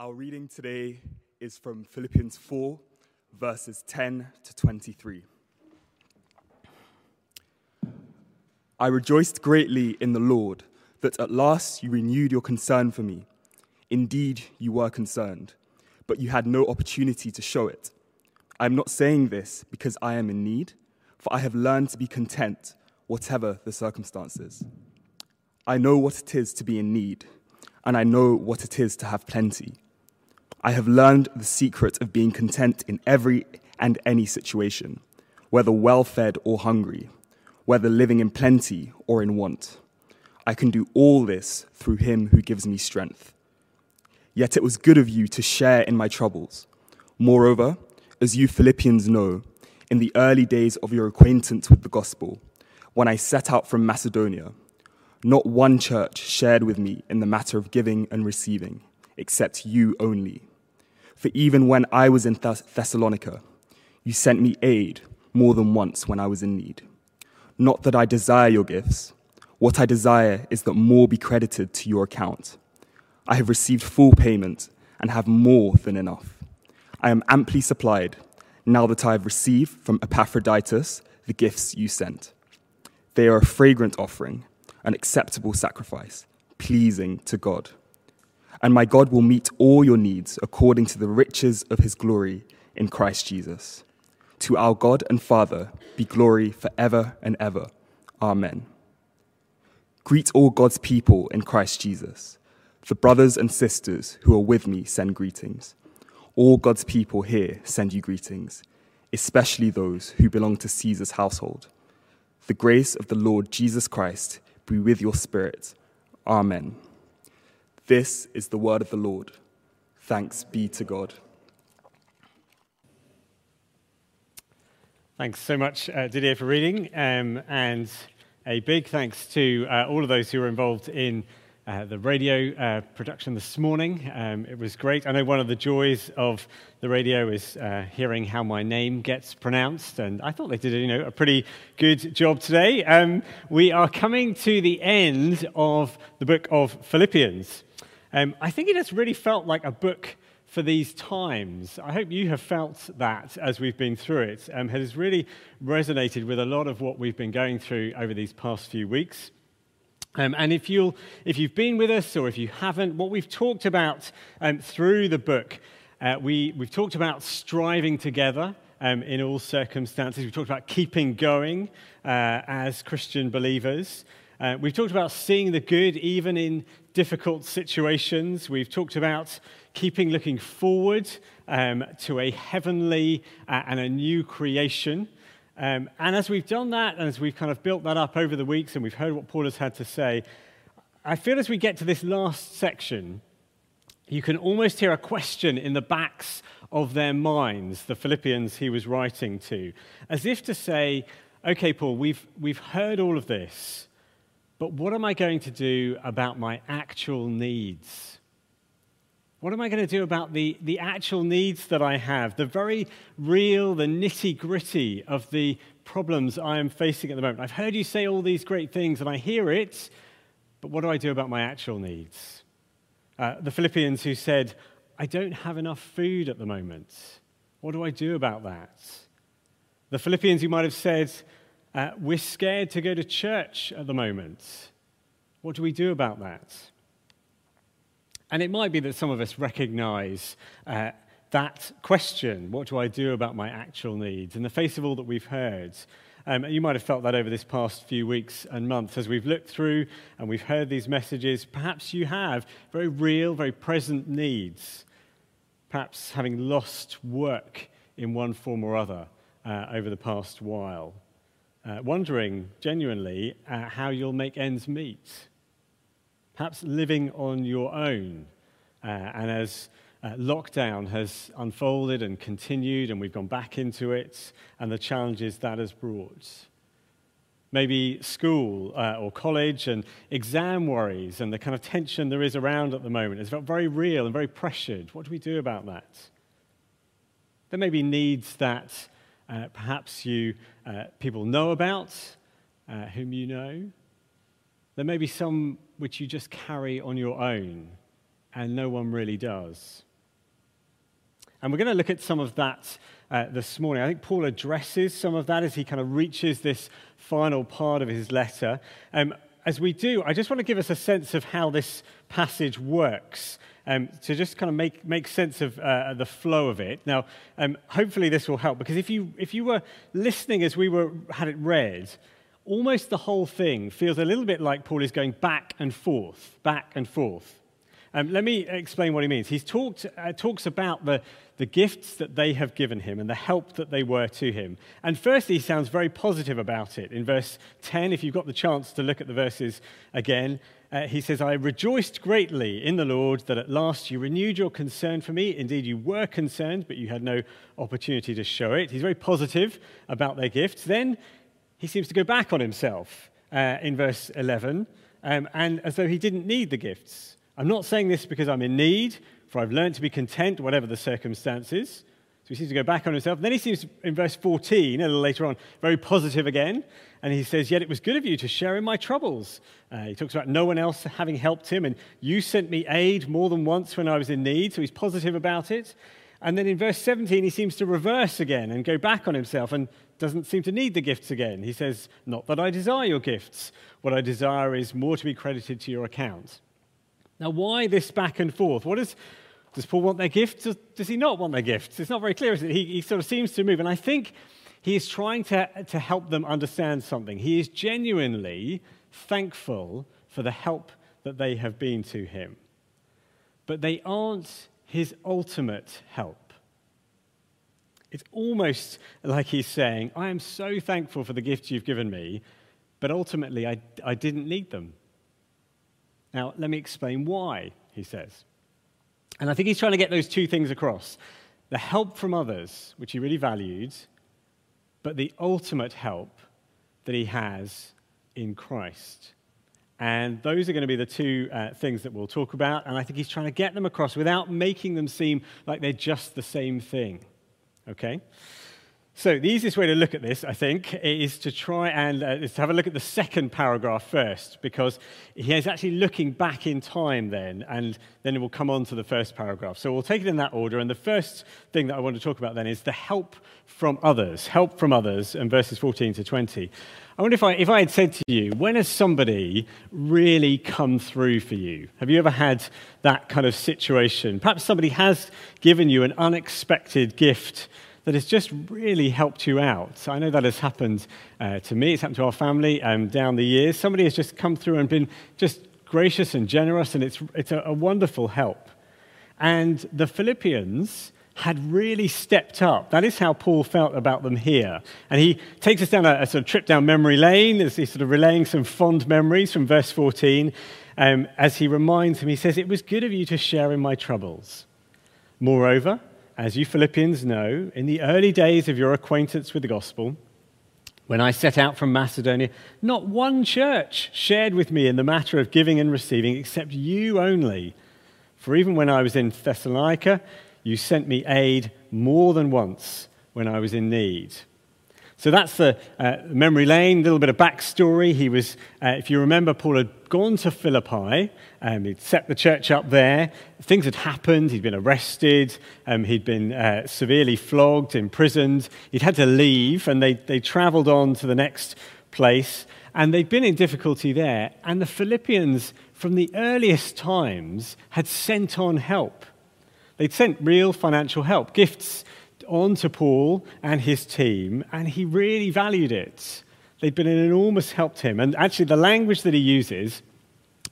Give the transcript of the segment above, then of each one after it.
Our reading today is from Philippians 4, verses 10 to 23. I rejoiced greatly in the Lord that at last you renewed your concern for me. Indeed, you were concerned, but you had no opportunity to show it. I am not saying this because I am in need, for I have learned to be content, whatever the circumstances. I know what it is to be in need, and I know what it is to have plenty. I have learned the secret of being content in every and any situation, whether well fed or hungry, whether living in plenty or in want. I can do all this through him who gives me strength. Yet it was good of you to share in my troubles. Moreover, as you Philippians know, in the early days of your acquaintance with the gospel, when I set out from Macedonia, not one church shared with me in the matter of giving and receiving, except you only. For even when I was in Thess- Thessalonica, you sent me aid more than once when I was in need. Not that I desire your gifts. What I desire is that more be credited to your account. I have received full payment and have more than enough. I am amply supplied now that I have received from Epaphroditus the gifts you sent. They are a fragrant offering, an acceptable sacrifice, pleasing to God and my God will meet all your needs according to the riches of his glory in Christ Jesus. To our God and Father be glory forever and ever. Amen. Greet all God's people in Christ Jesus. The brothers and sisters who are with me send greetings. All God's people here send you greetings, especially those who belong to Caesar's household. The grace of the Lord Jesus Christ be with your spirit. Amen. This is the word of the Lord. Thanks be to God. Thanks so much, uh, Didier, for reading. Um, and a big thanks to uh, all of those who were involved in uh, the radio uh, production this morning. Um, it was great. I know one of the joys of the radio is uh, hearing how my name gets pronounced, and I thought they did you know, a pretty good job today. Um, we are coming to the end of the book of Philippians. Um, I think it has really felt like a book for these times. I hope you have felt that as we've been through it. Um, it has really resonated with a lot of what we've been going through over these past few weeks. Um, and if, if you've been with us or if you haven't, what we've talked about um, through the book, uh, we, we've talked about striving together. Um, in all circumstances. We've talked about keeping going uh, as Christian believers. Uh, we've talked about seeing the good even in difficult situations. We've talked about keeping looking forward um, to a heavenly uh, and a new creation. Um, and as we've done that, and as we've kind of built that up over the weeks, and we've heard what Paul has had to say, I feel as we get to this last section, you can almost hear a question in the backs of their minds, the Philippians he was writing to, as if to say, okay, Paul, we've, we've heard all of this. But what am I going to do about my actual needs? What am I going to do about the, the actual needs that I have, the very real, the nitty gritty of the problems I am facing at the moment? I've heard you say all these great things and I hear it, but what do I do about my actual needs? Uh, the Philippians who said, I don't have enough food at the moment. What do I do about that? The Philippians who might have said, uh, we're scared to go to church at the moment. What do we do about that? And it might be that some of us recognize uh, that question what do I do about my actual needs in the face of all that we've heard? Um, you might have felt that over this past few weeks and months as we've looked through and we've heard these messages. Perhaps you have very real, very present needs. Perhaps having lost work in one form or other uh, over the past while uh, wondering genuinely uh, how you'll make ends meet. Perhaps living on your own. Uh, and as uh, lockdown has unfolded and continued, and we've gone back into it, and the challenges that has brought. Maybe school uh, or college and exam worries and the kind of tension there is around at the moment. It's very real and very pressured. What do we do about that? There may be needs that uh, perhaps you uh, people know about, uh, whom you know. There may be some which you just carry on your own, and no one really does. And we're going to look at some of that uh, this morning. I think Paul addresses some of that as he kind of reaches this final part of his letter. Um, as we do, I just want to give us a sense of how this passage works. Um, to just kind of make, make sense of uh, the flow of it. Now, um, hopefully this will help because if you, if you were listening as we were, had it read, almost the whole thing feels a little bit like Paul is going back and forth, back and forth. Um, let me explain what he means. He talked, uh, talks about the, the gifts that they have given him and the help that they were to him. And firstly, he sounds very positive about it. In verse 10, if you've got the chance to look at the verses again, uh, he says, I rejoiced greatly in the Lord that at last you renewed your concern for me. Indeed, you were concerned, but you had no opportunity to show it. He's very positive about their gifts. Then he seems to go back on himself uh, in verse 11, um, and as though he didn't need the gifts. I'm not saying this because I'm in need, for I've learned to be content, whatever the circumstances. So he seems to go back on himself. Then he seems, in verse 14, a little later on, very positive again. And he says, Yet it was good of you to share in my troubles. Uh, he talks about no one else having helped him, and you sent me aid more than once when I was in need. So he's positive about it. And then in verse 17, he seems to reverse again and go back on himself and doesn't seem to need the gifts again. He says, Not that I desire your gifts. What I desire is more to be credited to your account. Now, why this back and forth? What is, does Paul want their gifts or does he not want their gifts? It's not very clear, is it? He, he sort of seems to move. And I think he is trying to, to help them understand something. He is genuinely thankful for the help that they have been to him. But they aren't his ultimate help. It's almost like he's saying, I am so thankful for the gifts you've given me, but ultimately I, I didn't need them. Now, let me explain why, he says. And I think he's trying to get those two things across the help from others, which he really valued, but the ultimate help that he has in Christ. And those are going to be the two uh, things that we'll talk about. And I think he's trying to get them across without making them seem like they're just the same thing. Okay? So, the easiest way to look at this, I think, is to try and uh, to have a look at the second paragraph first, because he is actually looking back in time then, and then it will come on to the first paragraph. So, we'll take it in that order. And the first thing that I want to talk about then is the help from others. Help from others, and verses 14 to 20. I wonder if I, if I had said to you, when has somebody really come through for you? Have you ever had that kind of situation? Perhaps somebody has given you an unexpected gift that has just really helped you out. So I know that has happened uh, to me, it's happened to our family um, down the years. Somebody has just come through and been just gracious and generous, and it's, it's a, a wonderful help. And the Philippians had really stepped up. That is how Paul felt about them here. And he takes us down a, a sort of trip down memory lane as he's sort of relaying some fond memories from verse 14. Um, as he reminds him, he says, It was good of you to share in my troubles. Moreover, as you Philippians know, in the early days of your acquaintance with the gospel, when I set out from Macedonia, not one church shared with me in the matter of giving and receiving except you only. For even when I was in Thessalonica, you sent me aid more than once when I was in need. So that's the uh, memory lane, a little bit of backstory. He was, uh, if you remember, Paul had gone to Philippi. Um, he'd set the church up there. Things had happened. He'd been arrested. Um, he'd been uh, severely flogged, imprisoned. He'd had to leave, and they, they traveled on to the next place. And they'd been in difficulty there. And the Philippians, from the earliest times, had sent on help. They'd sent real financial help, gifts on to Paul and his team, and he really valued it. They've been an enormous help to him. And actually, the language that he uses,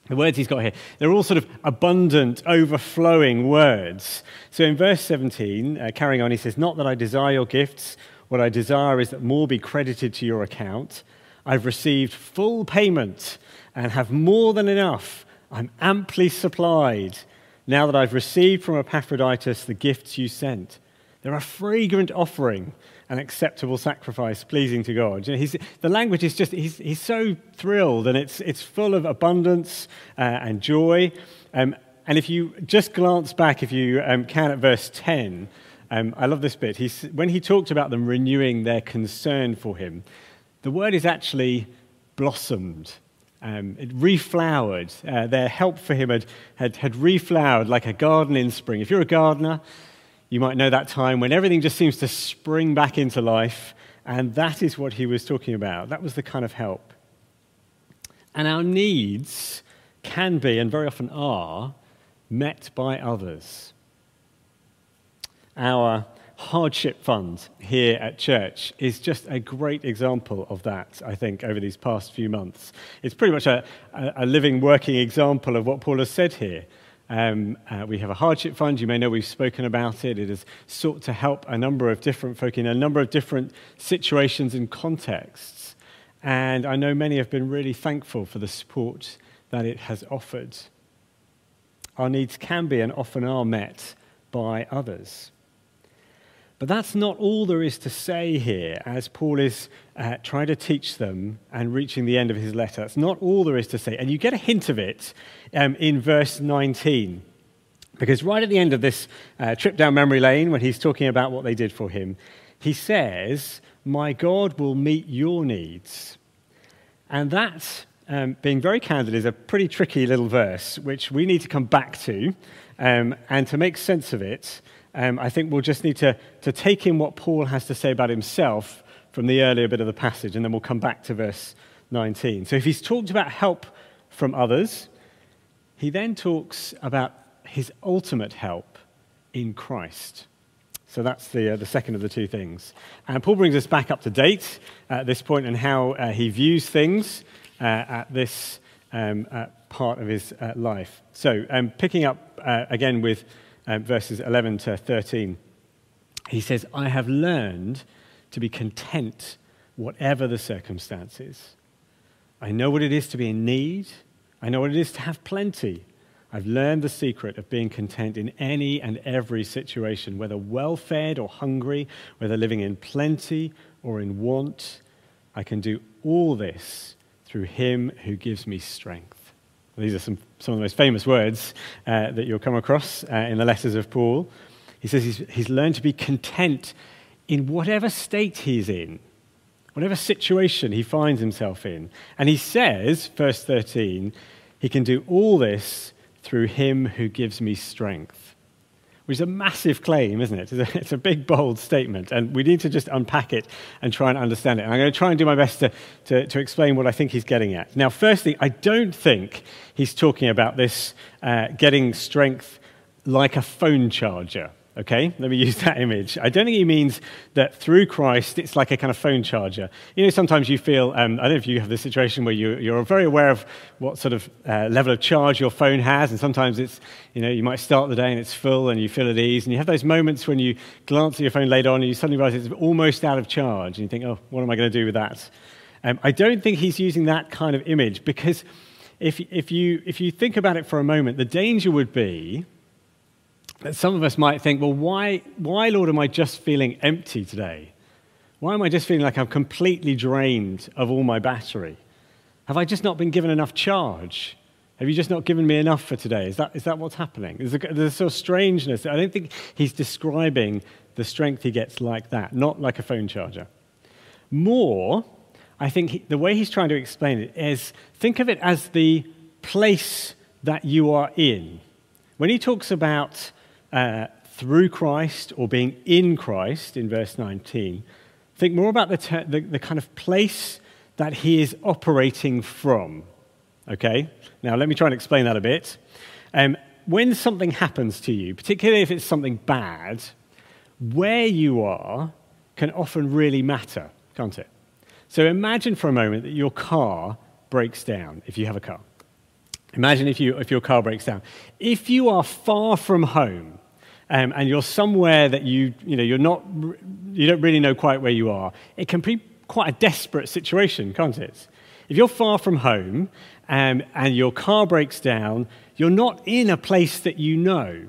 the words he's got here, they're all sort of abundant, overflowing words. So in verse 17, uh, carrying on, he says, Not that I desire your gifts, what I desire is that more be credited to your account. I've received full payment and have more than enough. I'm amply supplied now that I've received from Epaphroditus the gifts you sent. They're a fragrant offering, an acceptable sacrifice, pleasing to God. You know, the language is just, he's, he's so thrilled and it's, it's full of abundance uh, and joy. Um, and if you just glance back, if you um, can, at verse 10, um, I love this bit. He's, when he talked about them renewing their concern for him, the word is actually blossomed. Um, it reflowered. Uh, their help for him had, had, had reflowered like a garden in spring. If you're a gardener, You might know that time when everything just seems to spring back into life, and that is what he was talking about. That was the kind of help. And our needs can be, and very often are, met by others. Our hardship fund here at church is just a great example of that, I think, over these past few months. It's pretty much a, a living, working example of what Paul has said here. Um, uh, we have a hardship fund. You may know we've spoken about it. It has sought to help a number of different folk in a number of different situations and contexts. And I know many have been really thankful for the support that it has offered. Our needs can be and often are met by others. But that's not all there is to say here as Paul is uh, trying to teach them and reaching the end of his letter. That's not all there is to say. And you get a hint of it um, in verse 19. Because right at the end of this uh, trip down memory lane, when he's talking about what they did for him, he says, My God will meet your needs. And that, um, being very candid, is a pretty tricky little verse, which we need to come back to. Um, and to make sense of it, um, I think we'll just need to, to take in what Paul has to say about himself from the earlier bit of the passage, and then we'll come back to verse 19. So if he's talked about help from others, he then talks about his ultimate help in Christ. So that's the, uh, the second of the two things. And Paul brings us back up to date at this point and how uh, he views things uh, at this um, uh, part of his uh, life. So, um, picking up uh, again with um, verses 11 to 13. He says, I have learned to be content whatever the circumstances. I know what it is to be in need. I know what it is to have plenty. I've learned the secret of being content in any and every situation, whether well fed or hungry, whether living in plenty or in want. I can do all this through him who gives me strength. These are some, some of the most famous words uh, that you'll come across uh, in the letters of Paul. He says he's, he's learned to be content in whatever state he's in, whatever situation he finds himself in. And he says, verse 13, he can do all this through him who gives me strength which is a massive claim, isn't it? It's a, it's a, big, bold statement, and we need to just unpack it and try and understand it. And I'm going to try and do my best to, to, to, explain what I think he's getting at. Now, firstly, I don't think he's talking about this uh, getting strength like a phone charger. Okay, let me use that image. I don't think he means that through Christ it's like a kind of phone charger. You know, sometimes you feel, um, I don't know if you have this situation where you, you're very aware of what sort of uh, level of charge your phone has, and sometimes it's, you know, you might start the day and it's full and you feel at ease, and you have those moments when you glance at your phone later on and you suddenly realize it's almost out of charge, and you think, oh, what am I going to do with that? Um, I don't think he's using that kind of image because if, if, you, if you think about it for a moment, the danger would be some of us might think, well, why, why, Lord, am I just feeling empty today? Why am I just feeling like I'm completely drained of all my battery? Have I just not been given enough charge? Have you just not given me enough for today? Is that, is that what's happening? There's a, there's a sort of strangeness. I don't think he's describing the strength he gets like that, not like a phone charger. More, I think he, the way he's trying to explain it is think of it as the place that you are in. When he talks about uh, through Christ or being in Christ in verse 19, think more about the, ter- the, the kind of place that he is operating from. Okay? Now, let me try and explain that a bit. Um, when something happens to you, particularly if it's something bad, where you are can often really matter, can't it? So imagine for a moment that your car breaks down, if you have a car. Imagine if, you, if your car breaks down. If you are far from home um, and you're somewhere that you, you, know, you're not, you don't really know quite where you are, it can be quite a desperate situation, can't it? If you're far from home um, and your car breaks down, you're not in a place that you know.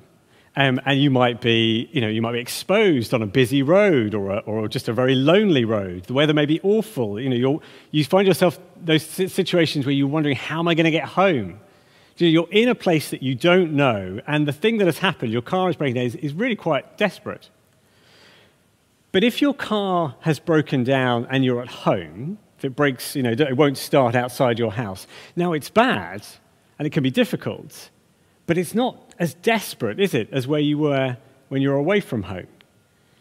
Um, and you might be, you know, you might be exposed on a busy road or, a, or just a very lonely road. The weather may be awful. You know, you find yourself those situations where you're wondering, how am I going to get home? You're in a place that you don't know, and the thing that has happened, your car is breaking down, is, is really quite desperate. But if your car has broken down and you're at home, if it breaks, you know, it won't start outside your house. Now, it's bad and it can be difficult, but it's not as desperate, is it, as where you were when you're away from home.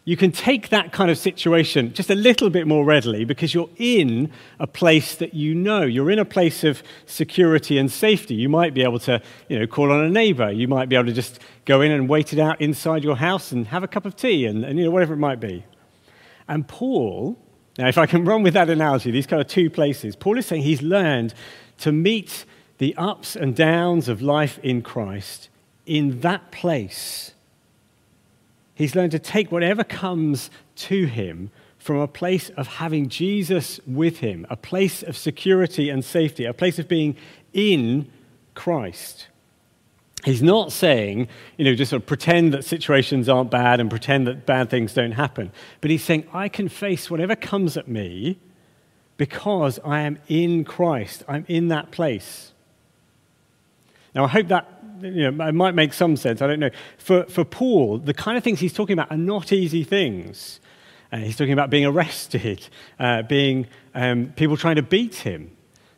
You can take that kind of situation just a little bit more readily because you're in a place that you know. You're in a place of security and safety. You might be able to, you know, call on a neighbor. You might be able to just go in and wait it out inside your house and have a cup of tea and, and you know, whatever it might be. And Paul, now if I can run with that analogy, these kind of two places, Paul is saying he's learned to meet the ups and downs of life in Christ in that place He's learned to take whatever comes to him from a place of having Jesus with him, a place of security and safety, a place of being in Christ. He's not saying, you know, just sort of pretend that situations aren't bad and pretend that bad things don't happen. But he's saying, I can face whatever comes at me because I am in Christ. I'm in that place. Now, I hope that you know, it might make some sense, I don't know. For, for Paul, the kind of things he's talking about are not easy things. Uh, he's talking about being arrested, uh, being um, people trying to beat him,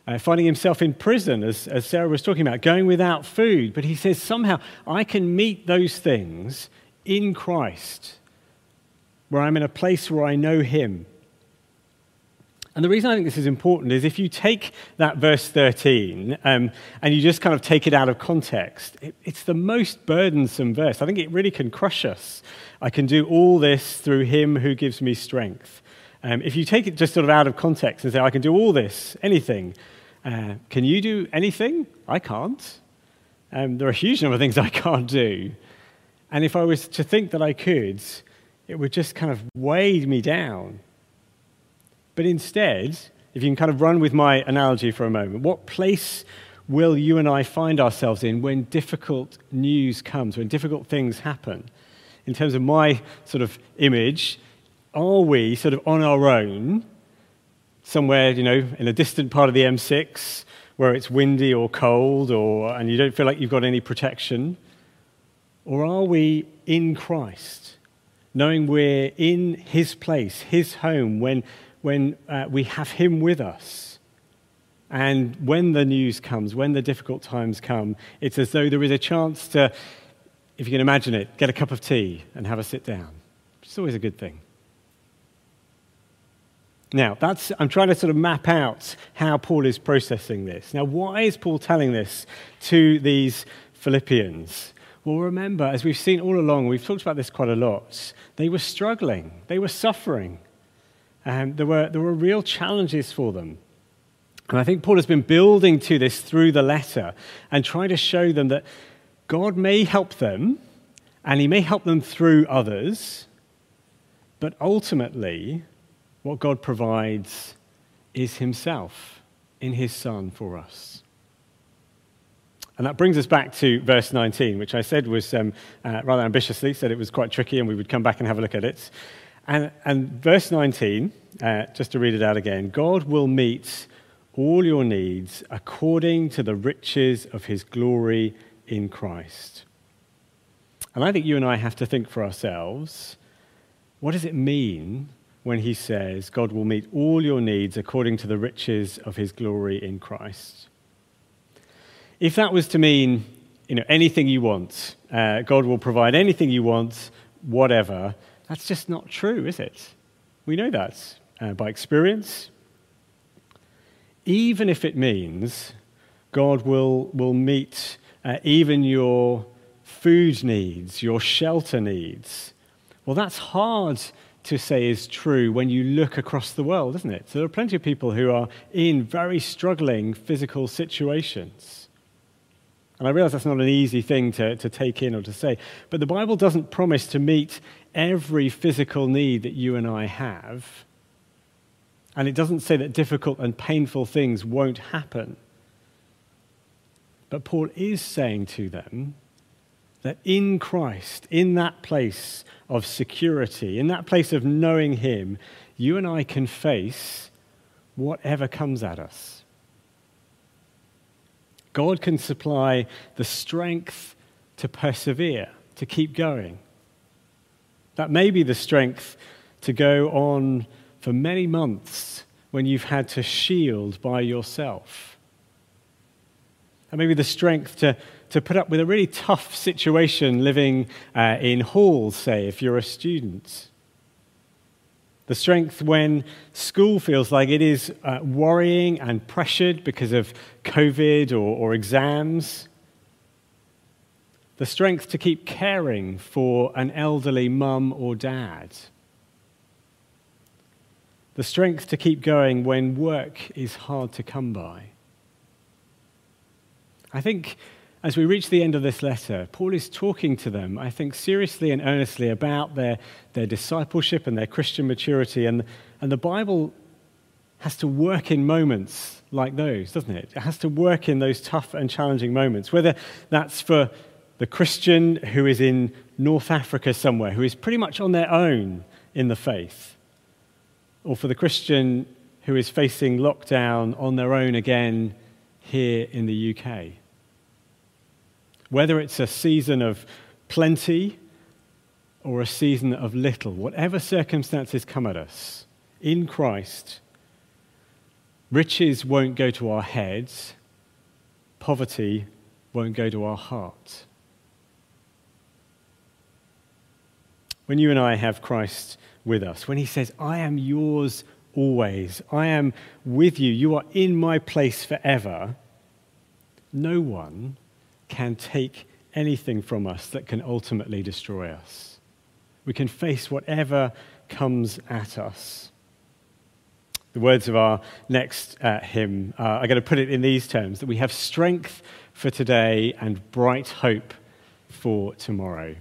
uh, finding himself in prison, as, as Sarah was talking about, going without food. But he says, somehow I can meet those things in Christ, where I'm in a place where I know him and the reason I think this is important is if you take that verse 13 um, and you just kind of take it out of context, it, it's the most burdensome verse. I think it really can crush us. I can do all this through him who gives me strength. Um, if you take it just sort of out of context and say, I can do all this, anything, uh, can you do anything? I can't. Um, there are a huge number of things I can't do. And if I was to think that I could, it would just kind of weigh me down. But instead, if you can kind of run with my analogy for a moment, what place will you and I find ourselves in when difficult news comes, when difficult things happen? In terms of my sort of image, are we sort of on our own, somewhere, you know, in a distant part of the M6 where it's windy or cold or, and you don't feel like you've got any protection? Or are we in Christ, knowing we're in His place, His home, when when uh, we have Him with us. And when the news comes, when the difficult times come, it's as though there is a chance to, if you can imagine it, get a cup of tea and have a sit down. It's always a good thing. Now, that's, I'm trying to sort of map out how Paul is processing this. Now, why is Paul telling this to these Philippians? Well, remember, as we've seen all along, we've talked about this quite a lot, they were struggling, they were suffering. Um, there, were, there were real challenges for them. And I think Paul has been building to this through the letter and trying to show them that God may help them and he may help them through others, but ultimately, what God provides is himself in his Son for us. And that brings us back to verse 19, which I said was um, uh, rather ambitiously, said it was quite tricky and we would come back and have a look at it. And, and verse 19, uh, just to read it out again God will meet all your needs according to the riches of his glory in Christ. And I think you and I have to think for ourselves what does it mean when he says God will meet all your needs according to the riches of his glory in Christ? If that was to mean you know, anything you want, uh, God will provide anything you want, whatever, that's just not true, is it? We know that uh, by experience. Even if it means God will, will meet uh, even your food needs, your shelter needs. Well, that's hard to say is true when you look across the world, isn't it? So there are plenty of people who are in very struggling physical situations. And I realize that's not an easy thing to, to take in or to say. But the Bible doesn't promise to meet every physical need that you and I have. And it doesn't say that difficult and painful things won't happen. But Paul is saying to them that in Christ, in that place of security, in that place of knowing Him, you and I can face whatever comes at us. God can supply the strength to persevere, to keep going. That may be the strength to go on for many months when you've had to shield by yourself. And maybe the strength to, to put up with a really tough situation living uh, in halls, say, if you're a student. The strength when school feels like it is uh, worrying and pressured because of COVID or, or exams. The strength to keep caring for an elderly mum or dad the strength to keep going when work is hard to come by. I think as we reach the end of this letter, Paul is talking to them, I think, seriously and earnestly about their, their discipleship and their Christian maturity. And, and the Bible has to work in moments like those, doesn't it? It has to work in those tough and challenging moments, whether that's for the Christian who is in North Africa somewhere, who is pretty much on their own in the faith, or for the Christian who is facing lockdown on their own again here in the UK. Whether it's a season of plenty or a season of little, whatever circumstances come at us, in Christ, riches won't go to our heads, poverty won't go to our heart. When you and I have Christ with us, when he says, I am yours always, I am with you, you are in my place forever, no one can take anything from us that can ultimately destroy us. We can face whatever comes at us. The words of our next uh, hymn uh, are going to put it in these terms that we have strength for today and bright hope for tomorrow.